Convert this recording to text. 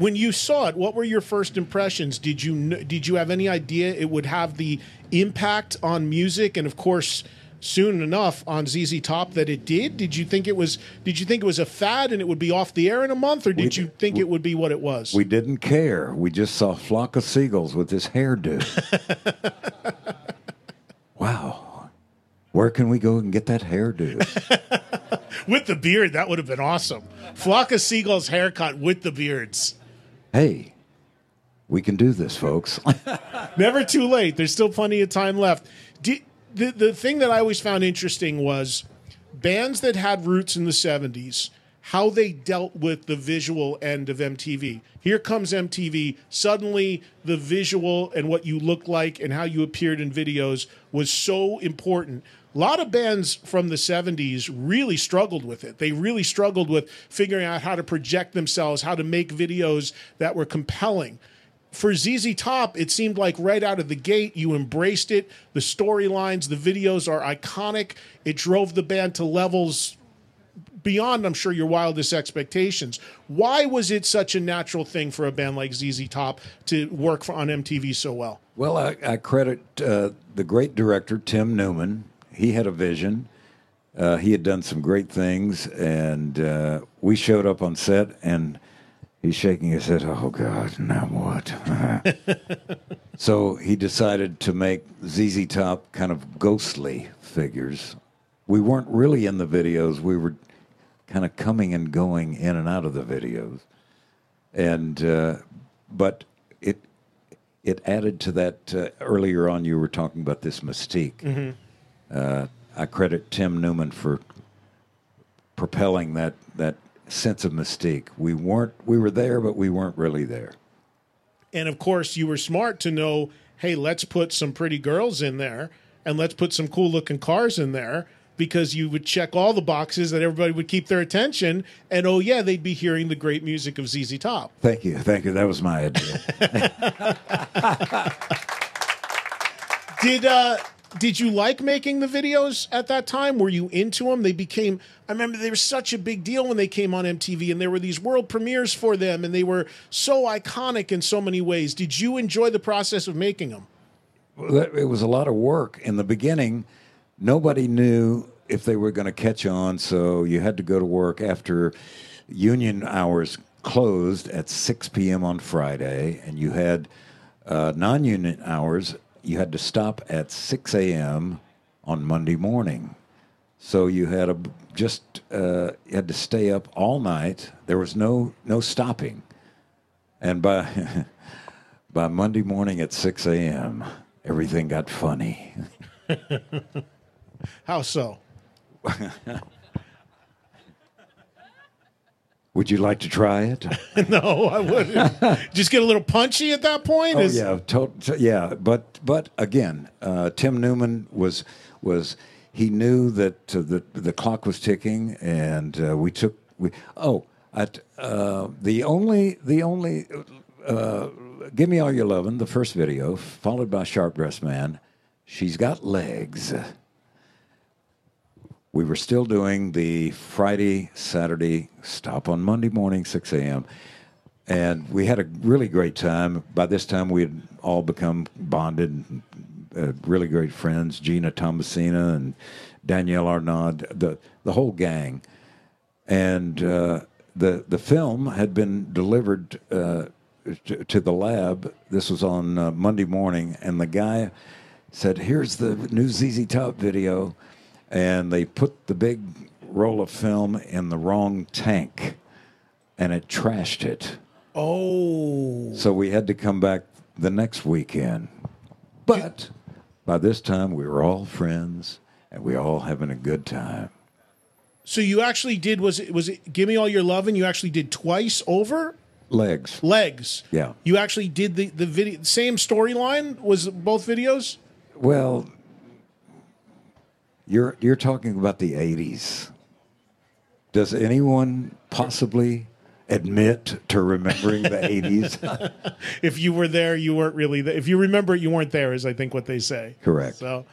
when you saw it, what were your first impressions? Did you did you have any idea it would have the impact on music, and of course, soon enough on ZZ Top that it did? Did you think it was Did you think it was a fad and it would be off the air in a month, or did We- you think it would be what it was? We didn't care. We just saw flock of seagulls with this hairdo. wow. Where can we go and get that hairdo? with the beard, that would have been awesome. Flock of Seagulls haircut with the beards. Hey, we can do this, folks. Never too late. There's still plenty of time left. The the thing that I always found interesting was bands that had roots in the 70s, how they dealt with the visual end of MTV. Here comes MTV. Suddenly, the visual and what you look like and how you appeared in videos was so important. A lot of bands from the 70s really struggled with it. They really struggled with figuring out how to project themselves, how to make videos that were compelling for ZZ Top, it seemed like right out of the gate, you embraced it. The storylines, the videos are iconic. It drove the band to levels beyond, I'm sure, your wildest expectations. Why was it such a natural thing for a band like ZZ Top to work for, on MTV so well? well, I, I credit uh, the great director, Tim Newman. He had a vision. Uh, he had done some great things, and uh, we showed up on set, and he's shaking his head. Oh God, now what? so he decided to make ZZ Top kind of ghostly figures. We weren't really in the videos. We were kind of coming and going in and out of the videos, and uh, but it it added to that. Uh, earlier on, you were talking about this mystique. Uh, I credit Tim Newman for propelling that that sense of mystique. We weren't we were there, but we weren't really there. And of course, you were smart to know hey, let's put some pretty girls in there and let's put some cool looking cars in there because you would check all the boxes that everybody would keep their attention. And oh, yeah, they'd be hearing the great music of ZZ Top. Thank you, thank you. That was my idea. Did uh did you like making the videos at that time? Were you into them? They became I remember they were such a big deal when they came on MTV and there were these world premieres for them and they were so iconic in so many ways. Did you enjoy the process of making them? Well, it was a lot of work in the beginning. Nobody knew if they were going to catch on, so you had to go to work after union hours closed at 6 p.m. on Friday, and you had uh, non-union hours. You had to stop at 6 a.m. on Monday morning. So you had a just uh, you had to stay up all night. There was no no stopping, and by by Monday morning at 6 a.m., everything got funny. How so? Would you like to try it? no, I wouldn't. Just get a little punchy at that point. oh Is- yeah, to, to- yeah. But but again, uh, Tim Newman was was he knew that uh, the the clock was ticking, and uh, we took we oh at uh, the only the only uh, give me all your lovin' the first video followed by Sharp Dressed Man. She's got legs. We were still doing the Friday, Saturday stop on Monday morning, 6 a.m. And we had a really great time. By this time, we had all become bonded, uh, really great friends. Jeana Tomasino and Danielle Arnaud, the, the whole gang. And uh, the, the film had been delivered uh, to, to the lab. This was on uh, Monday morning. And the guy said, Here's the new ZZ Top video and they put the big roll of film in the wrong tank and it trashed it. Oh. So we had to come back the next weekend. But by this time we were all friends and we all having a good time. So you actually did was it was it Give Me All Your Lovin' you actually did twice over? Legs. Legs. Yeah. You actually did the, the video same storyline was both videos? Well, you're you're talking about the 80s. Does anyone possibly admit to remembering the 80s? If you were there, you weren't really there. If you remember it, you weren't there, is I think what they say. Correct. So